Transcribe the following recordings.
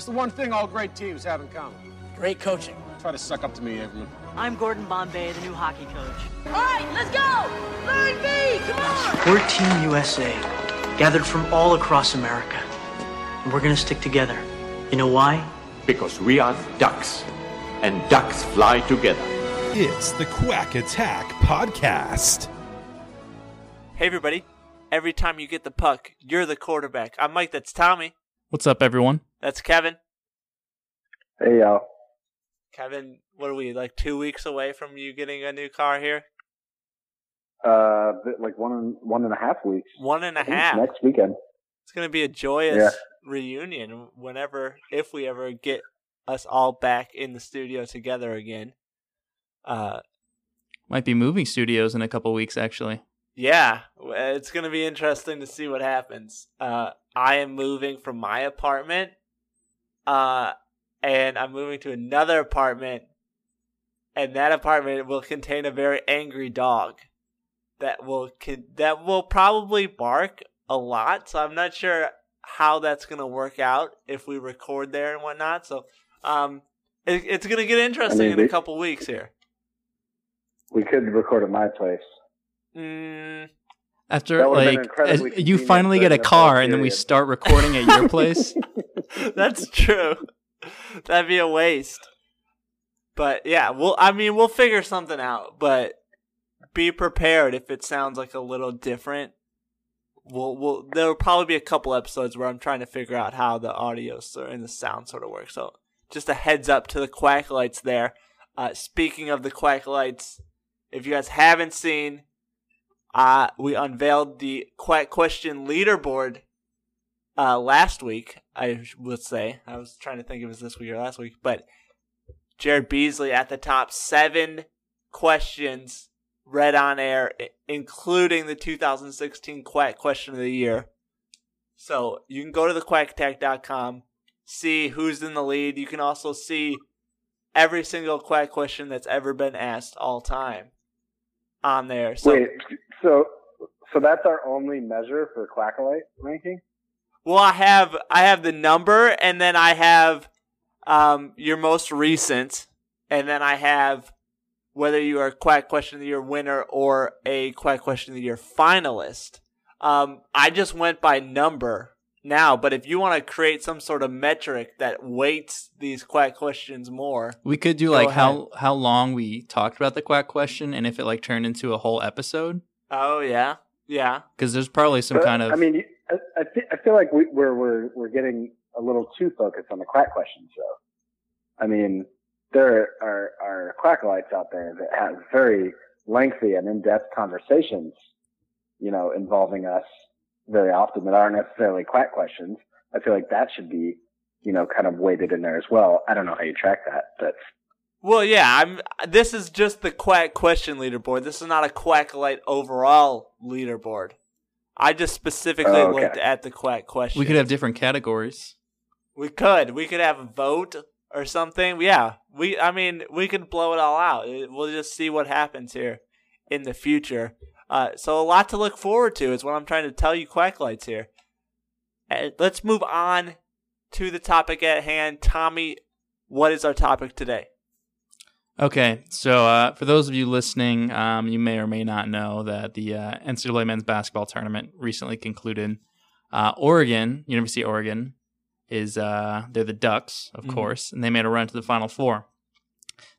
What's the one thing all great teams have in common? Great coaching. Try to suck up to me, Averman. I'm Gordon Bombay, the new hockey coach. All right, let's go! Line B, come on! We're Team USA, gathered from all across America. And we're gonna stick together. You know why? Because we are ducks, and ducks fly together. It's the Quack Attack Podcast. Hey, everybody. Every time you get the puck, you're the quarterback. I'm Mike, that's Tommy. What's up, everyone? That's Kevin. Hey, y'all. Kevin, what are we, like two weeks away from you getting a new car here? Uh, like one one and a half weeks. One and a I think half. Next weekend. It's going to be a joyous Yeah. reunion whenever, if we ever get us all back in the studio together again. Uh, Might be moving studios in a couple weeks, actually. yeah, it's going to be interesting to see what happens. Uh, I am moving from my apartment, uh, and I'm moving to another apartment, and that apartment will contain a very angry dog that will con- that will probably bark a lot. So I'm not sure how that's going to work out if we record there and whatnot. So um, it, it's going to get interesting I mean, in a couple weeks here. We could record at my place. Mm, After That would've been like you finally get a car and then we start recording at your place. That's true. That'd be a waste. But yeah, we'll I mean we'll figure something out, but be prepared if it sounds like a little different. We'll we'll there'll probably be a couple episodes where I'm trying to figure out how the audio and the sound sort of works. So just a heads up to the quack lights there. Uh, speaking of the quack lights, if you guys haven't seen, uh, we unveiled the quack question leaderboard uh, last week, I would say. I was trying to think if it was this week or last week, but Jared Beasley at the top, seven questions read on air, including the 2016 Quack Question of the Year. So you can go to thequackattack.com, see who's in the lead. You can also see every single Quack question that's ever been asked all time on there. So Wait, so so that's our only measure for Quackalite ranking? Well, I have I have the number, and then I have um, your most recent, and then I have whether you are a Quack Question of the Year winner or a Quack Question of the Year finalist. Um, I just went by number now, but if you want to create some sort of metric that weights these Quack questions more, we could do like ahead. how how long we talked about the quack question and if it like turned into a whole episode oh yeah, yeah, because there's probably some But, kind of I mean, I, I, thi- I feel like we, we're we're we're getting a little too focused on the quack questions, though. I mean, there are are Quackalites out there that have very lengthy and in-depth conversations, you know, involving us very often that aren't necessarily quack questions. I feel like that should be, you know, kind of weighted in there as well. I don't know how you track that, but Well, yeah, I'm. This is just the quack question leaderboard. This is not a quackalite overall leaderboard. I just specifically Oh, okay. looked at the quack question. we could have different categories. We could. We could have a vote or something. Yeah. We. I mean, we could blow it all out. We'll just see what happens here in the future. Uh, so a lot to look forward to is what I'm trying to tell you, quacklights here. Uh, let's move on to the topic at hand. Tommy, what is our topic today? Okay, so uh, for those of you listening, um, you may or may not know that the uh, NCAA men's basketball tournament recently concluded. Uh, Oregon, University of Oregon, is uh, they're the Ducks, of Mhm. course, and they made a run to the Final Four.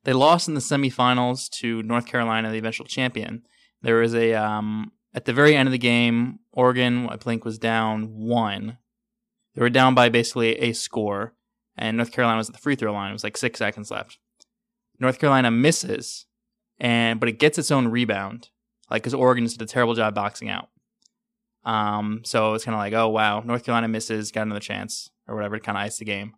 They lost in the semifinals to North Carolina, the eventual champion. There was a um, at the very end of the game, Oregon, I think, was down one. They were down by basically a score, and North Carolina was at the free throw line. It was like six seconds left. North Carolina misses, and but it gets its own rebound, like because Oregon just did a terrible job boxing out. Um, so it's kind of like, oh wow, North Carolina misses, got another chance or whatever to kind of ice the game.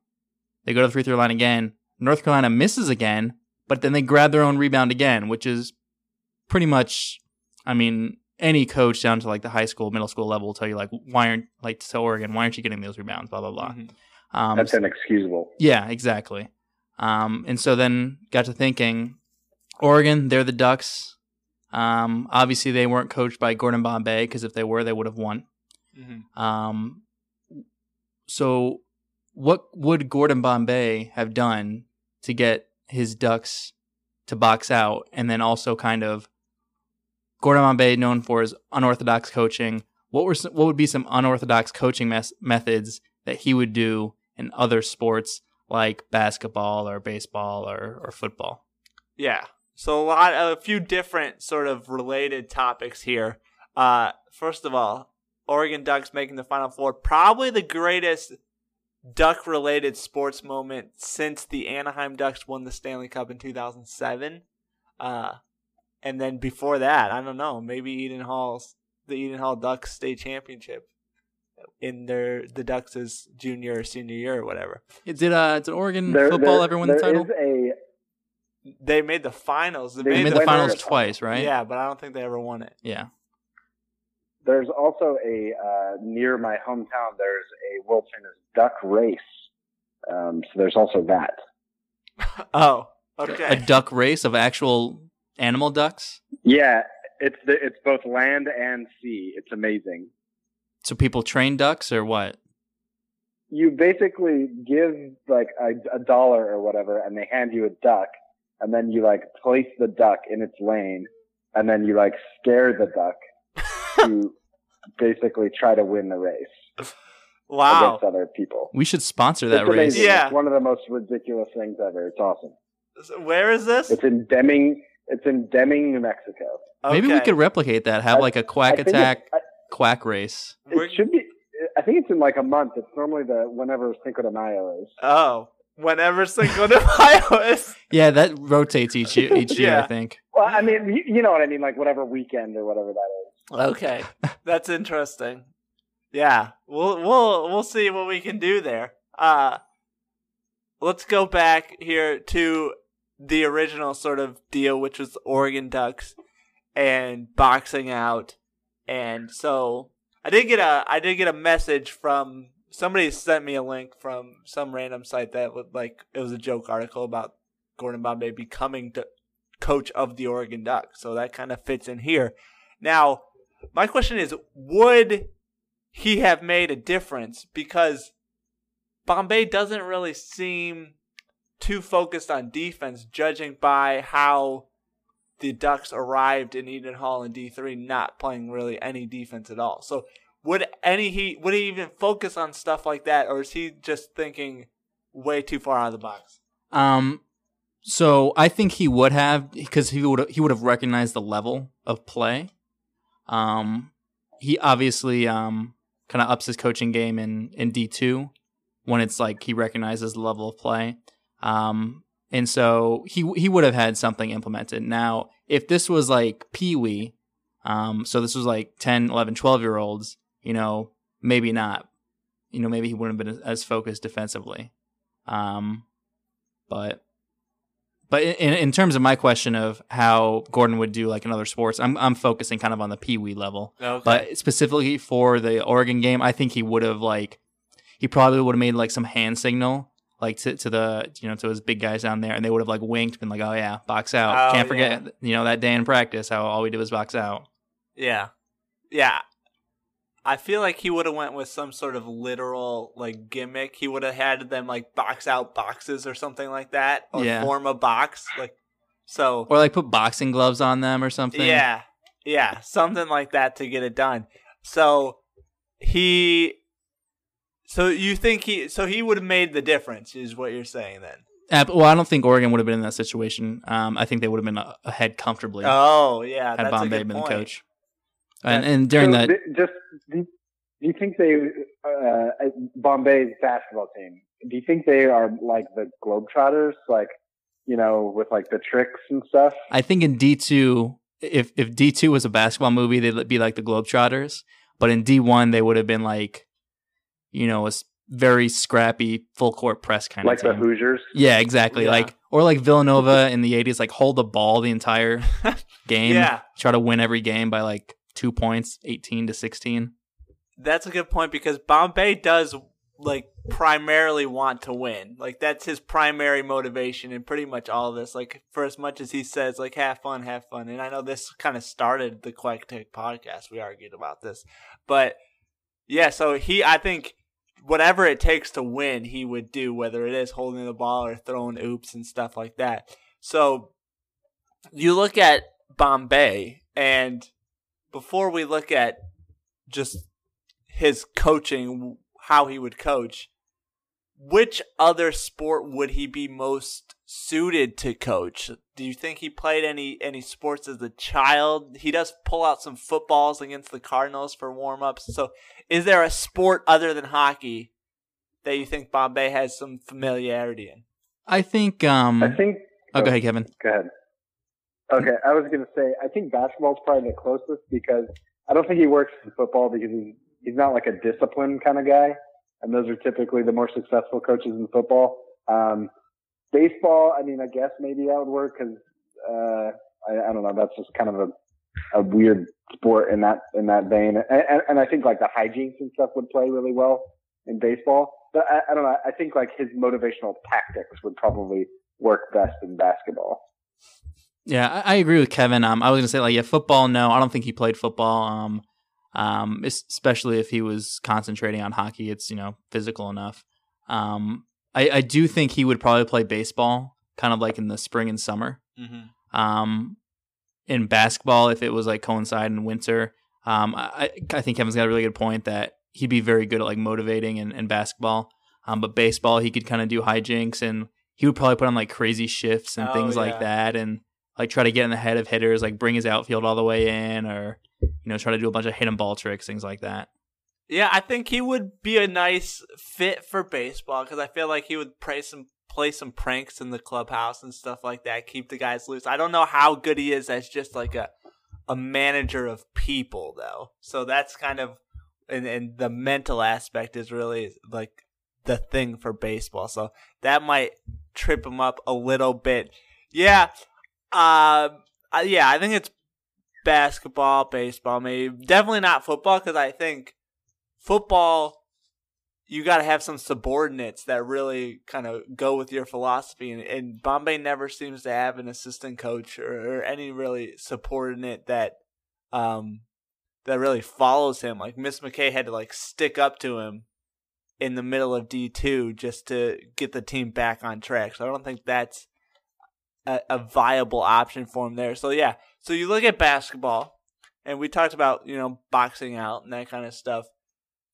They go to the free throw line again. North Carolina misses again, but then they grab their own rebound again, which is pretty much, I mean, any coach down to like the high school, middle school level will tell you like, why aren't like to Oregon, why aren't you getting those rebounds? Blah blah blah. Mhm. Um, that's inexcusable. yeah, exactly. Um, and so then got to thinking, Oregon, they're the Ducks. Um, obviously, they weren't coached by Gordon Bombay because if they were, they would have won. Mhm. Um, so what would Gordon Bombay have done to get his Ducks to box out, and then also kind of Gordon Bombay known for his unorthodox coaching. What were some, what would be some unorthodox coaching mes- methods that he would do in other sports like basketball or baseball or, or football? Yeah. So a lot, a few different sort of related topics here. Uh, first of all, Oregon Ducks making the Final Four, probably the greatest Duck-related sports moment since the Anaheim Ducks won the Stanley Cup in 2007. Uh, and then before that, I don't know, maybe Eden Hall's the Eden Hall Ducks state championship in their the Ducks' junior or senior year or whatever. Did uh did Oregon There- football there- ever win the title? is a They made the finals. They They made the went finals twice, right? Yeah, but I don't think they ever won it. Yeah. There's also a uh, near my hometown. There's a World Famous duck race. Um, so there's also that. Oh, okay. A duck race of actual animal ducks. Yeah, it's the, it's both land and sea. It's amazing. So people train ducks or what? You basically give like a, a dollar or whatever, and they hand you a duck, and then you like place the duck in its lane, and then you like scare the duck to basically try to win the race Wow. against other people. We should sponsor that it's race. amazing. Yeah. It's one of the most ridiculous things ever. It's awesome. Where is this? It's in Deming. It's in Deming, New Mexico. Maybe we could replicate that. Have I- like a quack I attack It, I- quack race. We're- it should be. I think it's in like a month. It's normally the whenever Cinco de Mayo is. Oh, whenever Cinco de Mayo is. Yeah, that rotates each year, each year, Yeah. I think. Well, I mean, you, you know what I mean, like whatever weekend or whatever that is. Okay, that's interesting. Yeah, we'll we'll we'll see what we can do there. Uh, let's go back here to the original sort of deal, which was Oregon Ducks and boxing out. And so I did get a I did get a message from somebody sent me a link from some random site that would like it was a joke article about Gordon Bombay becoming the coach of the Oregon Ducks. So that kind of fits in here. Now, my question is would he have made a difference because Bombay doesn't really seem too focused on defense judging by how the Ducks arrived in Eden Hall in D3 not playing really any defense at all. So would any he would he even focus on stuff like that or is he just thinking way too far out of the box? Um, so I think he would have because he would he would have recognized the level of play. Um, he obviously um kind of ups his coaching game in in D two when it's like he recognizes the level of play. Um, and so he he would have had something implemented. Now, if this was like Pee Wee, um, so this was like 10, 11, 12 year olds, you know, maybe not. You know, maybe he wouldn't have been as focused defensively. Um, but but in in terms of my question of how Gordon would do like in other sports, I'm I'm focusing kind of on the Pee Wee level. Okay. But specifically for the Oregon game, I think he would have like he probably would have made like some hand signal like to, to the you know to his big guys down there, and they would have like winked, been like, "Oh yeah, box out." Oh, Can't forget you know that day in practice how all we did was box out. Yeah. Yeah. I feel like he would have went with some sort of literal like gimmick. He would have had them like box out boxes or something like that, or Yeah. form a box. Like so. Or like put boxing gloves on them or something. Yeah, yeah, something like that to get it done. So he, so you think he, so he would have made the difference, is what you're saying then? Uh, well, I don't think Oregon would have been in that situation. Um, I think they would have been ahead comfortably Oh yeah, had that's a Bombay good been point. the coach. And and during So that, th- just do you, do you think they uh, Bombay's basketball team? Do you think they are like the Globetrotters, like you know, with like the tricks and stuff? I think in D two, if if D two was a basketball movie, they'd be like the Globetrotters. But in D one, they would have been like, you know, a s- very scrappy full court press kind like of like the. Hoosiers? Yeah, exactly. Yeah. Like or like Villanova in the '80s, like hold the ball the entire game. Yeah. try to win every game by like two points, eighteen to sixteen. That's a good point because Bombay does like primarily want to win. Like that's his primary motivation in pretty much all of this. Like for as much as he says like have fun, have fun. And I know this kind of started the Quack Attack podcast. We argued about this. But yeah, so he I think whatever it takes to win, he would do, whether it is holding the ball or throwing oops and stuff like that. So you look at Bombay, and before we look at just his coaching, how he would coach, which other sport would he be most suited to coach? Do you think he played any any sports as a child? He does pull out some footballs against the Cardinals for warm ups. So, is there a sport other than hockey that you think Bombay has some familiarity in? I think. Um, I think. Oh, go ahead, Kevin. Go ahead. Okay, I was going to say I think basketball's probably the closest because I don't think he works in football because he's he's not like a disciplined kind of guy, and those are typically the more successful coaches in football. Um, baseball, I mean, I guess maybe that would work because uh, I, I don't know. That's just kind of a a weird sport in that in that vein, and, and, and I think like the hijinks and stuff would play really well in baseball. But I, I don't know. I think like his motivational tactics would probably work best in basketball. Yeah, I, I agree with Kevin. Um, I was gonna say like yeah, football. No, I don't think he played football. Um, um, especially if he was concentrating on hockey, it's you know physical enough. Um, I, I do think he would probably play baseball, kind of like in the spring and summer. Mm-hmm. Um, in basketball, if it was like coincide in winter, um, I I think Kevin's got a really good point that he'd be very good at like motivating and, and basketball. Um, but baseball, he could kind of do hijinks and he would probably put on like crazy shifts and Oh, things yeah. like that and like try to get in the head of hitters, like bring his outfield all the way in or, you know, try to do a bunch of hit and ball tricks, things like that. Yeah, I think he would be a nice fit for baseball because I feel like he would play some play some pranks in the clubhouse and stuff like that, keep the guys loose. I don't know how good he is as just like a a manager of people though. So that's kind of and, and the mental aspect is really like the thing for baseball. So that might trip him up a little bit. Yeah. Uh, yeah, I think it's basketball, baseball, maybe. Definitely not football because I think football you got to have some subordinates that really kind of go with your philosophy and, and bombay never seems to have an assistant coach or, or any really subordinate that um that really follows him. Like miss mckay had to like stick up to him in the middle of d2 just to get the team back on track. So i don't think that's a, a viable option for him there so yeah so you look at basketball and we talked about you know boxing out and that kind of stuff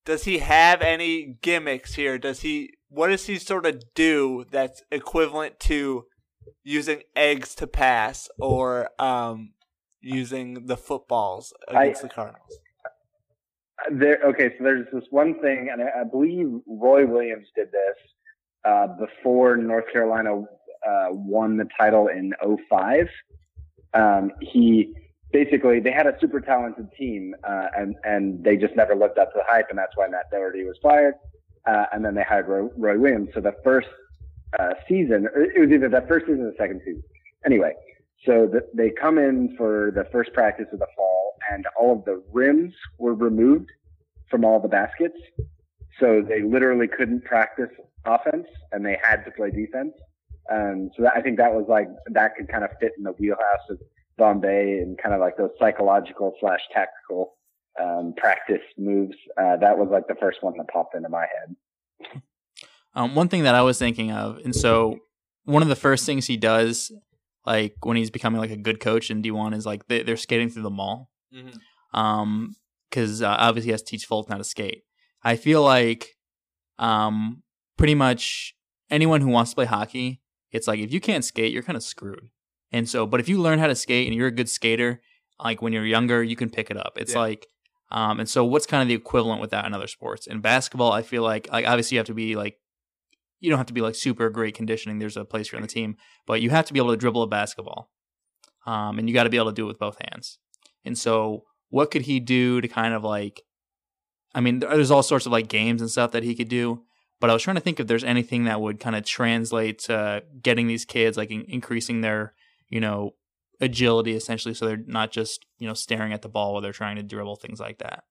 does he have any gimmicks here? Does he what does he sort of do that's equivalent to using eggs to pass or um using the footballs against I- the Cardinals? There, okay, so there's this one thing, and I, I believe Roy Williams did this uh, before North Carolina uh, won the title in 05. Um, he basically they had a super talented team, uh, and and they just never lived up to the hype, and that's why Matt Doherty was fired. Uh, and then they hired Roy, Roy Williams. So the first uh, season, it was either that first season or the second season. Anyway, so the, they come in for the first practice of the fall, and all of the rims were removed from all the baskets. So they literally couldn't practice offense, and they had to play defense. Um, so that, I think that was like that could kind of fit in the wheelhouse of Bombay and kind of like those psychological slash tactical um, practice moves. Uh, that was like the first one that popped into my head. Um, one thing that I was thinking of, and so one of the first things he does, like when he's becoming like a good coach in D1, is like they, they're skating through the mall. Mm-hmm. Um, because uh, obviously he has to teach Fulton how to skate. I feel like, um, pretty much anyone who wants to play hockey, it's like if you can't skate, you're kind of screwed. And so, but if you learn how to skate and you're a good skater, like when you're younger, you can pick it up. It's Yeah. like, um, and so what's kind of the equivalent with that in other sports? In basketball, I feel like, like obviously you have to be like, you don't have to be like super great conditioning. There's a place for you on the team, but you have to be able to dribble a basketball. Um, and you got to be able to do it with both hands. And so, what could he do to kind of like, I mean, there's all sorts of like games and stuff that he could do, but I was trying to think if there's anything that would kind of translate to getting these kids like in- increasing their, you know, agility essentially, so they're not just you know staring at the ball while they're trying to dribble things like that.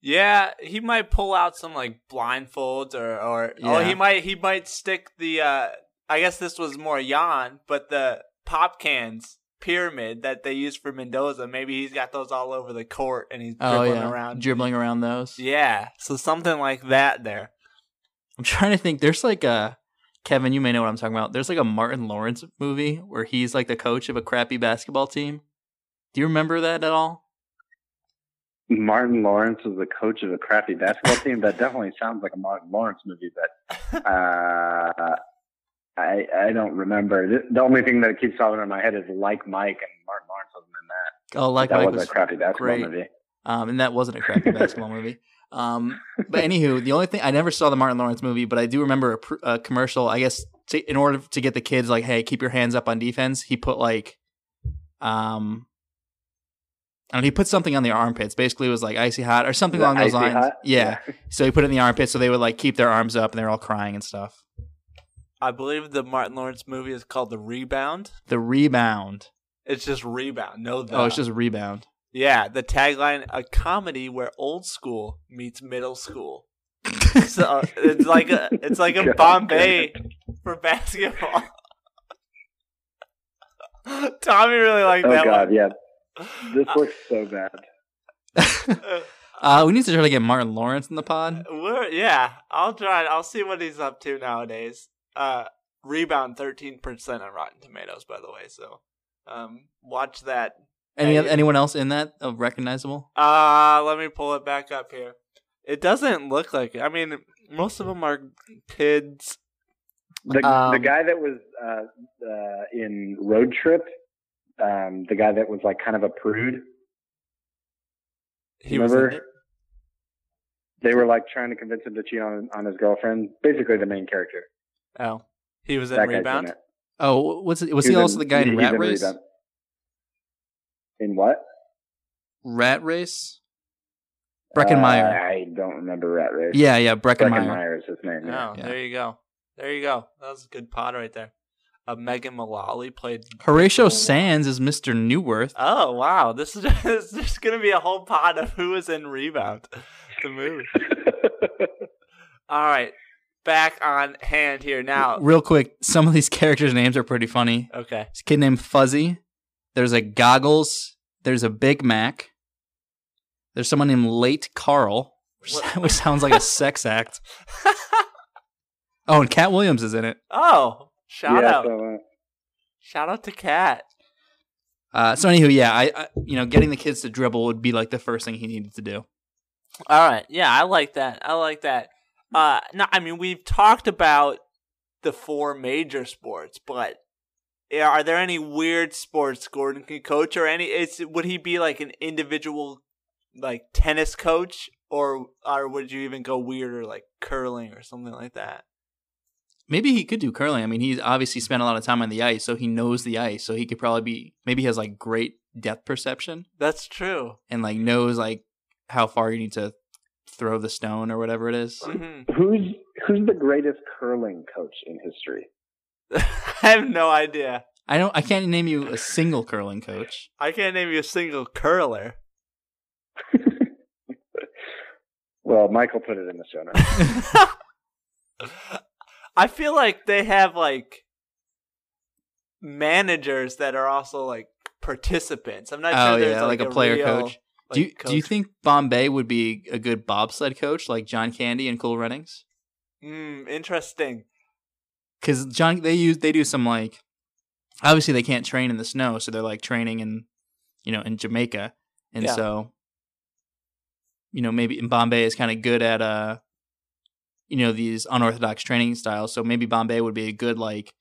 Yeah, he might pull out some like blindfolds or or oh he might he might stick the uh I guess this was more Jan, but the pop cans pyramid that they use for Mendoza. Maybe he's got those all over the court and he's Oh dribbling yeah, around. dribbling around those. Yeah, so something like that there. I'm trying to think. There's like a Kevin. You may know what I'm talking about. There's like a Martin Lawrence movie where he's like the coach of a crappy basketball team. Do you remember that at all? Martin Lawrence was the coach of a crappy basketball team. That definitely sounds like a Martin Lawrence movie, but uh, I I don't remember. The, only thing that keeps popping in my head is like Mike, and Martin Lawrence wasn't in that. Oh, like that Mike was, a crappy basketball great. movie. Um, and that wasn't a crappy basketball movie. Um, but anywho, the only thing I never saw the Martin Lawrence movie, but I do remember a, pr- a commercial. I guess to, in order to get the kids like, hey, keep your hands up on defense, he put like, um, and he put something on the armpits. Basically, it was like icy hot or something The along those lines. Hot? Yeah. So he put it in the armpits, so they would like keep their arms up, and they're all crying and stuff. I believe the Martin Lawrence movie is called The Rebound. The rebound. It's just rebound. No, the Oh, it's just rebound. Yeah. The tagline: a comedy where old school meets middle school. so it's like a it's like a Bombay for basketball. Tommy really liked Oh that God, one. yeah. This looks so bad. Uh, we need to try to get Martin Lawrence in the pod. We're, yeah, I'll try. I'll see what he's up to nowadays. Uh, rebound thirteen percent on Rotten Tomatoes, by the way. So, um, watch that. Any Hey. anyone else in that uh, recognizable? Uh, let me pull it back up here. It doesn't look like it. I mean, most of them are kids. The Um, the guy that was uh, uh, in Road Trip, um, the guy that was like kind of a prude. He was in Remember? it. They were like trying to convince him to cheat on on his girlfriend. Basically, the main character. Oh, he was in that Rebound. in it. Oh, what's it? Was he, also the guy in he's Rat Race? Rebound. In what? Rat Race. Breckin Meyer. Uh, I don't remember Rat Race. yeah, yeah, Breckin Meyer. Breckenmeyer is his name. Yeah. Oh, Yeah. there you go. There you go. That was a good pod right there. Uh, Megan Mullally played. Horatio Sanz is Mr. Newworth. Oh wow, this is this is gonna be a whole pod of who is in Rebound, the movie. All right, back on hand here now. Real quick, some of these characters' names are pretty funny. Okay, This kid named Fuzzy. There's a Goggles. There's a Big Mac. There's someone named Late Carl, which, What? which sounds like a sex act. Oh, and Katt Williams is in it. oh, shout yeah, out, so, uh, shout out to Katt. Uh, so anywho, yeah, I, I you know getting the kids to dribble would be like the first thing he needed to do. All right, yeah, I like that. I like that. Uh, no, I mean we've talked about the four major sports, but yeah, are there any weird sports Gordon can coach, or any? Is would he be like an individual, like tennis coach, or or would you even go weirder like curling or something like that? Maybe he could do curling. I mean, he's obviously spent a lot of time on the ice, so he knows the ice. So he could probably be. Maybe he has like great depth perception That's true. and like knows like how far you need to throw the stone or whatever it is. hmm who's who's the greatest curling coach in history? I have no idea. I don't. I can't name you a single curling coach. I can't name you a single curler. Well, Michael put it in the show notes. I feel like they have like managers that are also like participants. I'm not Oh sure there's yeah, like, like, a player real, coach. do you like, do you think Bombay would be a good bobsled coach like John Candy and Cool Runnings? Mm, interesting. Because John, they use they do some like obviously they can't train in the snow, so they're like training in you know in Jamaica, and Yeah. so you know maybe in Bombay is kind of good at uh you know these unorthodox training styles. So maybe Bombay would be a good like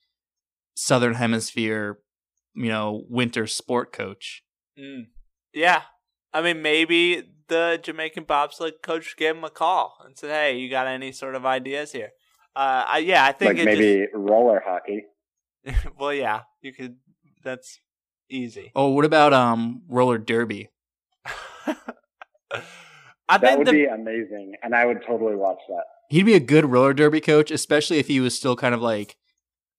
southern hemisphere you know winter sport coach. Mm. Yeah, I mean maybe the Jamaican bobsled coach gave him a call and said, "Hey, you got any sort of ideas here?" Uh, I, yeah, I think like it maybe roller hockey. Well, yeah, you could. That's easy. Oh, what about um roller derby? I That think would the be amazing, and I would totally watch that. He'd be a good roller derby coach, especially if he was still kind of like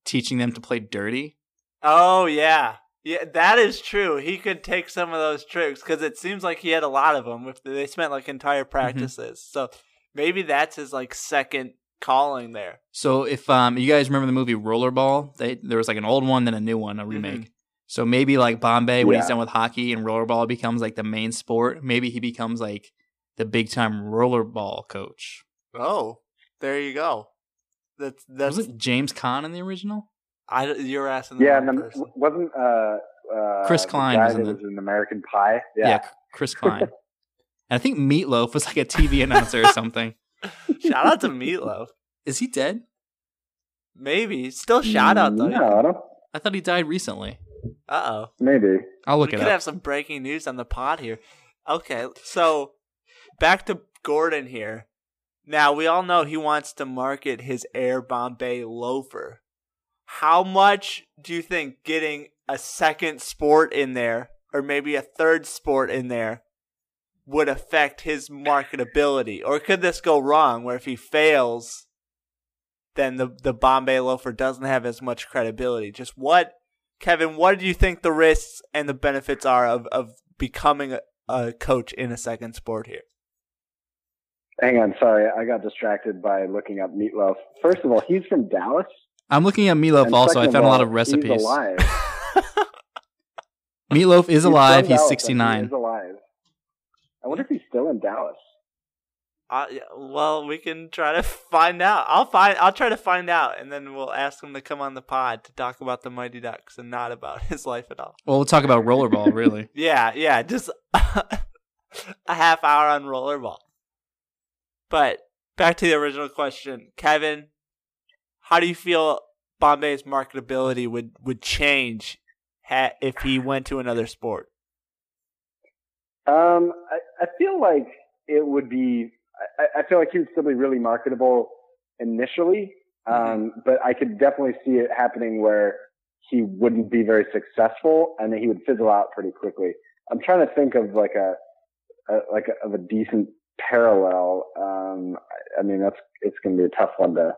teaching them to play dirty. Oh yeah, yeah, that is true. He could take some of those tricks because it seems like he had a lot of them. If they spent like entire Mm-hmm. practices, so maybe that's his like second calling there. So if um you guys remember the movie Rollerball, they there was like an old one then a new one, a remake. So maybe like Bombay when he's done with hockey and rollerball becomes like the main sport. Maybe he becomes like the big time rollerball coach. Oh, there you go. That's that's Was it James Caan in the original? I you're asking the Yeah, wrong and then wasn't uh, uh, Chris the Klein was in the- was in American Pie? Yeah, Chris Klein. and I think Meat Loaf was like a TV announcer or something. Shout out to Meat Loaf. Is he dead? Maybe still shout out though. No, I don't. I thought he died recently. Uh oh. Maybe. I'll look we it We could up. have some breaking news on the pod here. Okay, so back to Gordon here. Now we all know he wants to market his Air Bombay loafer. How much do you think getting a second sport in there, or maybe a third sport in there, would affect his marketability? Or could this go wrong where if he fails, then the the Bombay loafer doesn't have as much credibility? Just what Kevin, what do you think the risks and the benefits are of, of becoming a, a coach in a second sport here? Hang on, sorry, I got distracted by looking up Meat Loaf. First of all, he's from Dallas. I'm looking at Meat Loaf and also. I second found a lot of recipes. He's alive. Meat Loaf is from alive. He's Dallas, 69. He is alive. I wonder if he's still in Dallas. Uh, well, we can try to find out. I'll find. I'll try to find out, and then we'll ask him to come on the pod to talk about the Mighty Ducks and not about his life at all. Well, we'll talk about rollerball, really. Yeah, yeah, just a half hour on rollerball. But back to the original question, Kevin, how do you feel Bombay's marketability would would change ha- if he went to another sport? Um, I, I feel like it would be. I, I feel like he would still be really marketable initially, um, but I could definitely see it happening where he wouldn't be very successful, and then he would fizzle out pretty quickly. I'm trying to think of like a, a like a, of a decent parallel. Um, I, I mean, that's it's going to be a tough one to.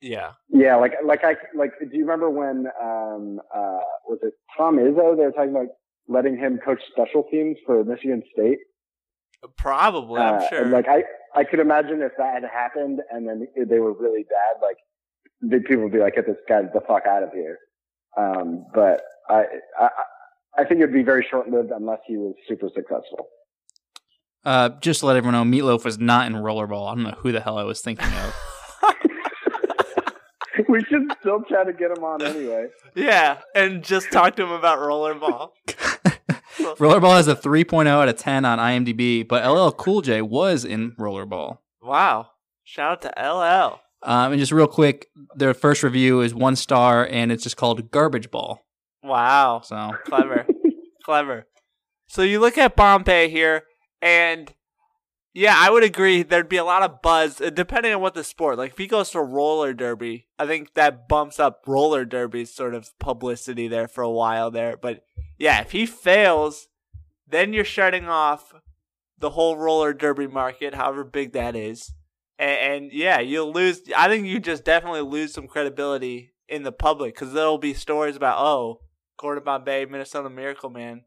Yeah. Yeah, like like I like. Do you remember when um uh was it Tom Izzo? They were talking about letting him coach special teams for Michigan State. Probably, I'm Uh, sure. and, like I, I could imagine if that had happened and then they were really bad, like the people would be like, "Get this guy the fuck out of here." Um, but I, I, I think it'd be very short lived unless he was super successful. Uh, just to let everyone know, Meat Loaf was not in rollerball. I don't know who the hell I was thinking of. we should still try to get him on anyway. yeah, and just talk to him about rollerball. rollerball has a 3.0 out of 10 on IMDb, but LL Cool J was in rollerball. Wow. Shout out to LL. Um, and just real quick, their first review is one star, and it's just called Garbage Ball. Wow. So Clever. Clever. So you look at Bombay here, and yeah, I would agree there'd be a lot of buzz, uh, depending on what the sport. Like if he goes to roller derby, I think that bumps up roller derby's sort of publicity there for a while there. But yeah, if he fails, then you're shutting off the whole roller derby market, however big that is. And, and yeah, you'll lose. I think you just definitely lose some credibility in the public because there'll be stories about, oh, Gordon Bombay, Minnesota Miracle Man,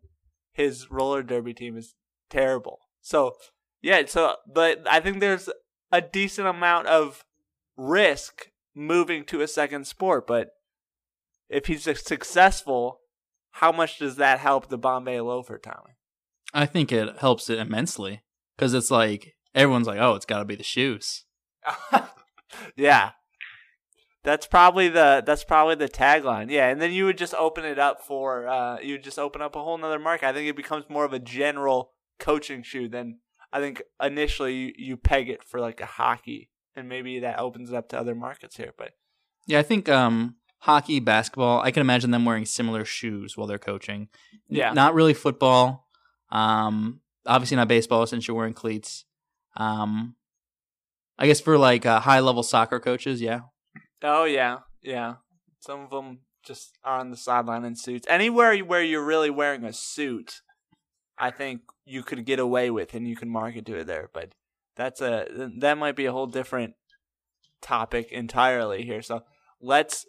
his roller derby team is terrible. So yeah, so but I think there's a decent amount of risk moving to a second sport, but if he's successful, how much does that help the Bombay Loafer, Tommy? I think it helps it immensely because it's like everyone's like, oh, it's got to be the shoes. yeah. That's probably the that's probably the tagline. Yeah, and then you would just open it up for uh you would just open up a whole nother market. I think it becomes more of a general coaching shoe than I think initially you, you peg it for like a hockey and maybe that opens it up to other markets here. But Yeah, I think um, hockey, basketball, I can imagine them wearing similar shoes while they're coaching. Yeah. Not really football. Um, obviously not baseball since you're wearing cleats. Um, I guess for like uh, high level soccer coaches, yeah. oh yeah, yeah. Some of them just are on the sideline in suits. Anywhere where you're really wearing a suit, I think you could get away with and you can market to it there. But that's a that might be a whole different topic entirely here. So let's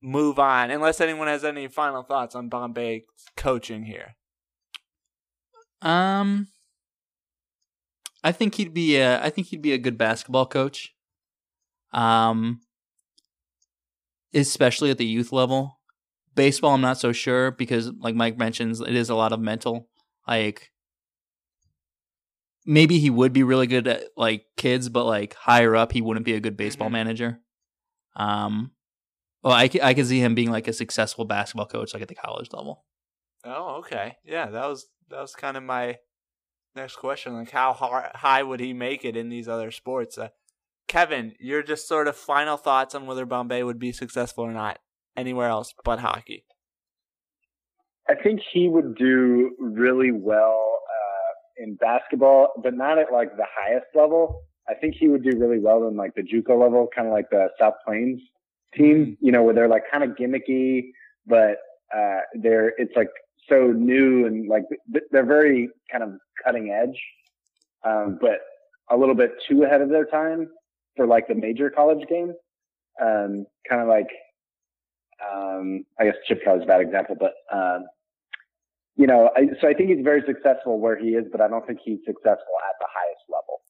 move on. Unless anyone has any final thoughts on Bombay coaching here. Um, I think he'd be a, I think he'd be a good basketball coach. Um, especially at the youth level. Baseball, I'm not so sure because, like Mike mentions, it is a lot of mental. Like, maybe he would be really good at like kids, but like higher up, he wouldn't be a good baseball Mhm. manager. Um, well, I I could see him being like a successful basketball coach, like at the college level. Oh, okay. Yeah, that was that was kind of my next question. Like, how high, high would he make it in these other sports? Uh, Kevin, your just sort of final thoughts on whether Bombay would be successful or not anywhere else but hockey. I think he would do really well uh, in basketball, but not at like the highest level. I think he would do really well in like the JUCO level, kind of like the South Plains team, you know, where they're like kind of gimmicky, but uh, they're it's like so new and like they're very kind of cutting edge, um, but a little bit too ahead of their time for like the major college game. Um, kind of like um, I guess Chip Kelly's a bad example, but um, you know, I, so I think he's very successful where he is, but I don't think he's successful at the highest level.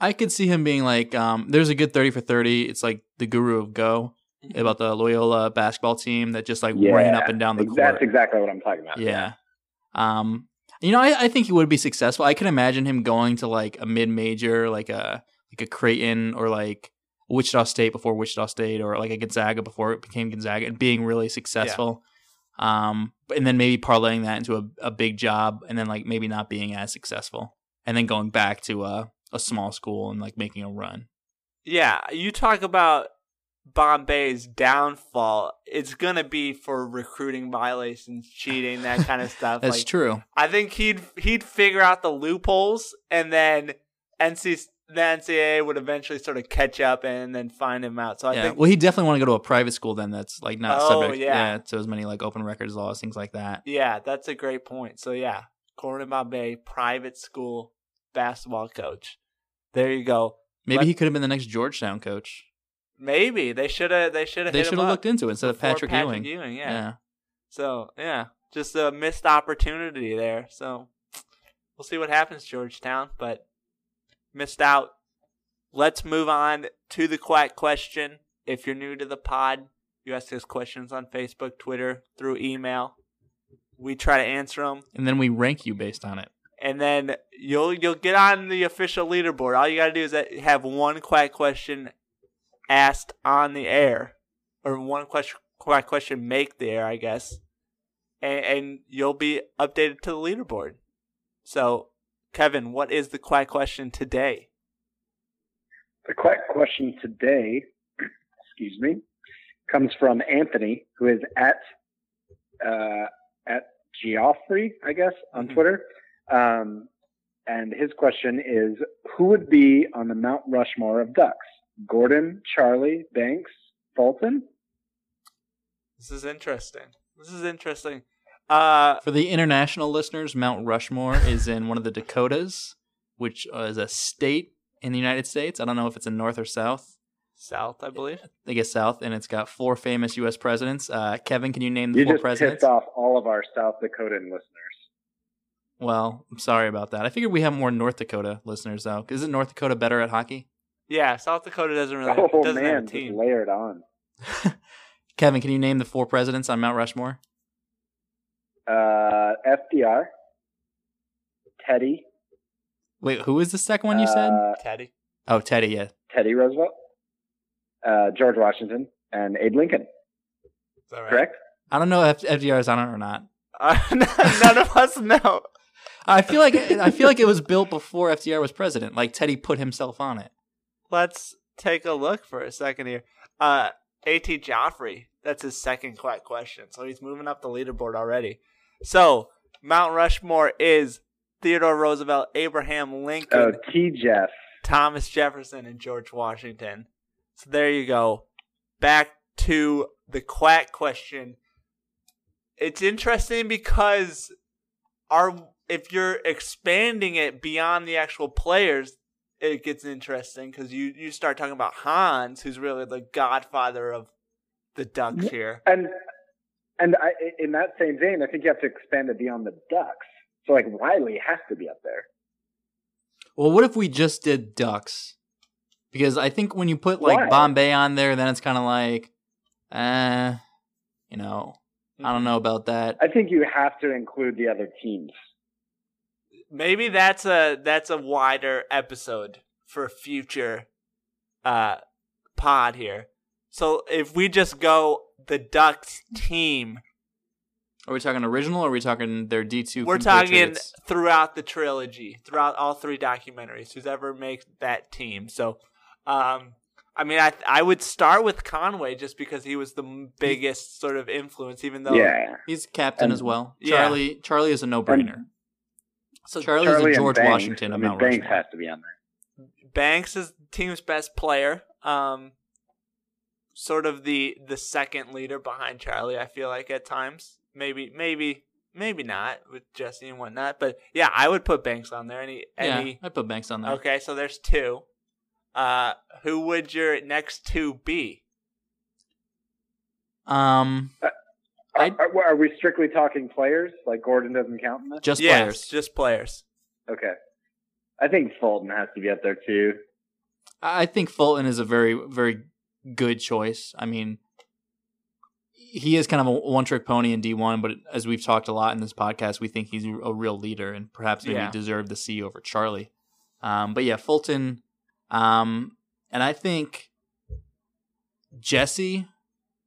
I could see him being like, um, there's a good 30 for 30. It's like the guru of Go about the Loyola basketball team that just like ran up and down the court. That's exactly what I'm talking about. Yeah. Um, you know, I, I think he would be successful. I can imagine him going to like a mid major, like a like a Creighton or like Wichita State before Wichita State, or like a Gonzaga before it became Gonzaga, and being really successful. Um, and then maybe parlaying that into a, a big job, and then like maybe not being as successful, and then going back to a a small school and like making a run. Yeah, you talk about Bombay's downfall. It's gonna be for recruiting violations, cheating, that kind of stuff. That's like, true. I think he'd he'd figure out the loopholes, and then NC the NCAA would eventually sort of catch up and then find him out. So I yeah. think well, he definitely want to go to a private school then that's like not Oh, subject yeah. to as many like open records laws, things like that. Yeah, that's a great point. So yeah, Gordon Bombay, private school basketball coach. There you go. Maybe Let- he could have been the next Georgetown coach. Maybe they should have. They should have. They should have looked into it instead of Patrick, Patrick Ewing. Ewing, yeah. So yeah, just a missed opportunity there. So we'll see what happens, Georgetown, but missed out. Let's move on to the quack question. If you're new to the pod, you ask us questions on Facebook, Twitter, through email. We try to answer them, And then we rank you based on it. and then you'll you'll get on the official leaderboard. All you got to do is have one quack question asked on the air, or one question quack question make the air, I guess, and, and you'll be updated to the leaderboard. So, Kevin, what is the quack question today? The quack question today, excuse me, comes from Anthony, who is at uh, at Geoffrey, I guess, on Mhm. Twitter. Um, and his question is, who would be on the Mount Rushmore of Ducks? Gordon, Charlie, Banks, Fulton? This is interesting. This is interesting. Uh, For the international listeners, Mount Rushmore is in one of the Dakotas, which uh, is a state in the United States. I don't know if it's in North or South. South, I believe. I guess South, and it's got four famous U.S. presidents. Uh, Kevin, can you name the You four just presidents? pissed off all of our South Dakotan listeners. Well, I'm sorry about that. I figured we have more North Dakota listeners though. Isn't North Dakota better at hockey? Yeah, South Dakota doesn't really Oh doesn't have man, a just team. layered on. Kevin, can you name the four presidents on Mount Rushmore? Uh, FDR, Teddy, Wait, who is the second one you said? uh, Teddy. Oh, Teddy. Yeah, Teddy Roosevelt, uh, George Washington, and Abe Lincoln. Is that right? Correct? I don't know if FDR is on it or not. Uh, none of us know. I feel like I feel like it was built before FDR was president. Like Teddy put himself on it. Let's take a look for a second here. Uh, At Joffrey. That's his second quack question. So he's moving up the leaderboard already. So Mount Rushmore is Theodore Roosevelt, Abraham Lincoln, Oh, T. Jeff. Thomas Jefferson, and George Washington. So there you go. Back to the quack question. It's interesting because our if you're expanding it beyond the actual players, it gets interesting because you you start talking about Hans, who's really the godfather of the Ducks here. And and I, in that same vein, I think you have to expand it beyond the Ducks. So like Wiley has to be up there. Well, what if we just did Ducks? Because I think when you put like Why? Bombay on there, then it's kind of like, uh, you know, I don't know about that. I think you have to include the other teams. Maybe that's a that's a wider episode for future uh pod here. So if we just go the Ducks team, Are we talking original or are we talking their D2 we're talking throughout the trilogy, throughout all three documentaries, who's ever makes that team. So, um, I mean, I I would start with Conway just because he was the biggest sort of influence, even though yeah. He's captain And- as well. Yeah. Charlie Charlie is a no-brainer. so Charlie's Charlie a George Banks, Washington I of mean, Mount Banks Rushmore. has to be on there. Banks is the team's best player. Um, sort of the the second leader behind Charlie. I feel like at times, maybe maybe maybe not with Jesse and whatnot, but yeah, I would put Banks on there. Any Yeah, any I put Banks on there. okay, so there's two. Uh, who would your next two be? Um, Are, are, are we strictly talking players? Like Gordon doesn't count in this? just yes, players. just players. Okay. I think Fulton has to be up there too. I I think Fulton is a very very good choice. I mean, he is kind of a one-trick pony in D1, but as we've talked a lot in this podcast, we think he's a real leader and perhaps maybe Yeah. deserved the C over Charlie. Um, but yeah, Fulton, um, and I think Jesse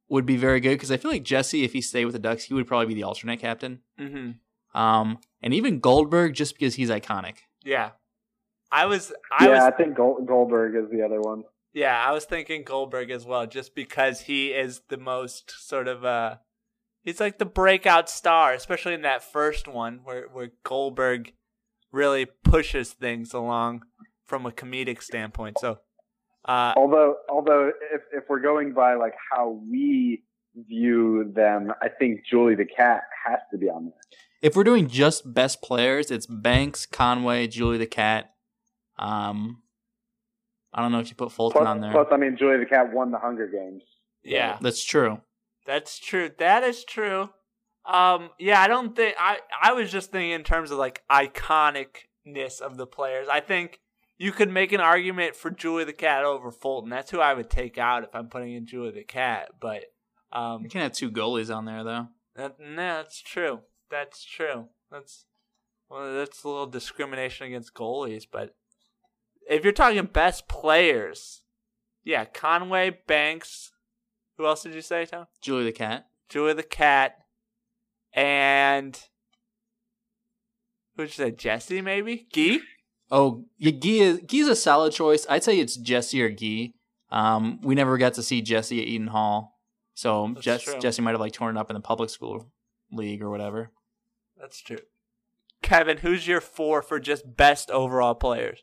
would be very good because I feel like Jesse, if he stayed with the Ducks, he would probably be the alternate captain. Mm-hmm. Um, and even Goldberg, just because he's iconic. Yeah, I was. I yeah, was. I think Goldberg is the other one. Yeah, I was thinking Goldberg as well, just because he is the most sort of uh he's like the breakout star, especially in that first one where where Goldberg really pushes things along from a comedic standpoint. So uh Although, although if if we're going by like how we view them, I think Julie the Cat has to be on there. If we're doing just best players, it's Banks, Conway, Julie the Cat. Um, I don't know if you put Fulton Plus, on there. plus, I mean, Julie the Cat won the Hunger Games. yeah, That's true. that's true. That is true. Um yeah, I don't think I I was just thinking in terms of like iconicness of the players. I think you could make an argument for Julie the Cat over Fulton. That's who I would take out if I'm putting in Julie the Cat, but um You can't have two goalies on there though. That, no, that's true. That's true. That's well, that's a little discrimination against goalies. But if you're talking best players, yeah, Conway, Banks. Who else did you say, Tom? Julie the Cat. Julie the Cat, and who'd you say? Jesse, maybe? Gee? Oh, yeah, Guy is Guy's a solid choice. I'd say it's Jesse or Gee. Um, we never got to see Jesse at Eden Hall, so Jess. Jesse might have like torn it up in the public school league or whatever. That's true. Kevin, who's your four for just best overall players?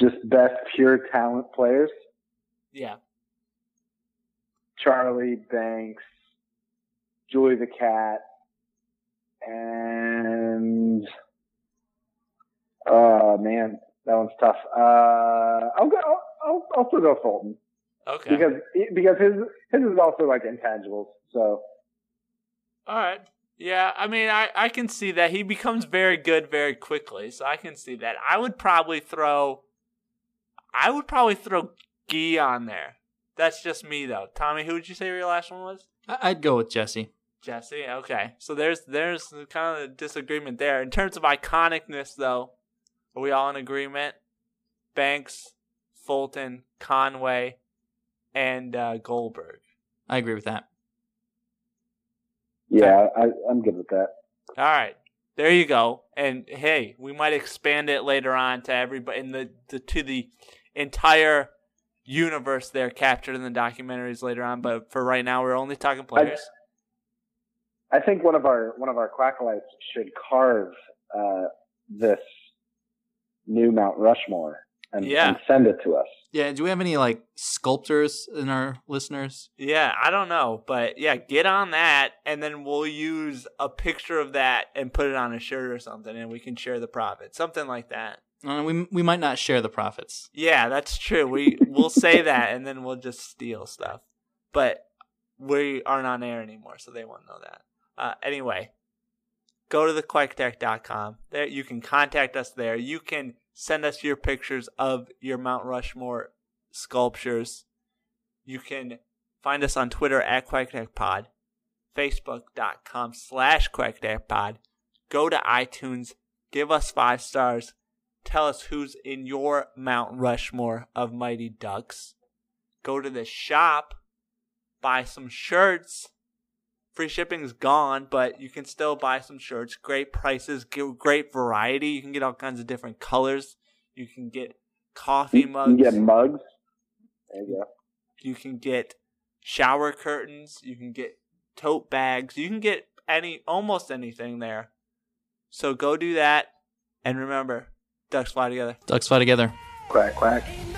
Just best pure talent players. Yeah. Charlie Banks, Julie the Cat, and oh man, that one's tough. Uh, I'll go. I'll, I'll, I'll still go Fulton Okay. because because his his is also like intangibles. So All right. Yeah, I mean, I, I can see that. He becomes very good very quickly, so I can see that. I would probably throw. I would probably throw Gee on there. That's just me, though. Tommy, who would you say your last one was? I- I'd go with Jesse. Jesse. Okay, so there's there's kind of a disagreement there in terms of iconicness, though. Are we all in agreement? Banks, Fulton, Conway, and uh, Goldberg. I agree with that. yeah, I, I'm good with that. All right. There you go. And hey, we might expand it later on to everybody in the, the to the entire universe there captured in the documentaries later on, but for right now we're only talking players. I think one of our one of our quacklights should carve uh, this new Mount Rushmore and, Yeah. and send it to us. Yeah. Do we have any like sculptors in our listeners? Yeah, I don't know, but yeah, get on that and then we'll use a picture of that and put it on a shirt or something and we can share the profit. Something like that. Uh, we we might not share the profits. Yeah, that's true. We we'll say that and then we'll just steal stuff. But we aren't on air anymore, so they won't know that. Uh, anyway, go to thequackattack.com. There you can contact us there. You can send us your pictures of your Mount Rushmore sculptures. You can find us on Twitter at QuackAttackPod. Facebook.com slash QuackAttackPod. Go to iTunes, give us five stars. Tell us who's in your Mount Rushmore of Mighty Ducks. Go to the shop, buy some shirts. Free shipping's gone, but you can still buy some shirts. Great prices, great variety. You can get all kinds of different colors. You can get coffee mugs. You can get mugs. There you go. You can get shower curtains. You can get tote bags. You can get any, almost anything there. So go do that. And remember, ducks fly together. Ducks fly together. Quack quack. Ain't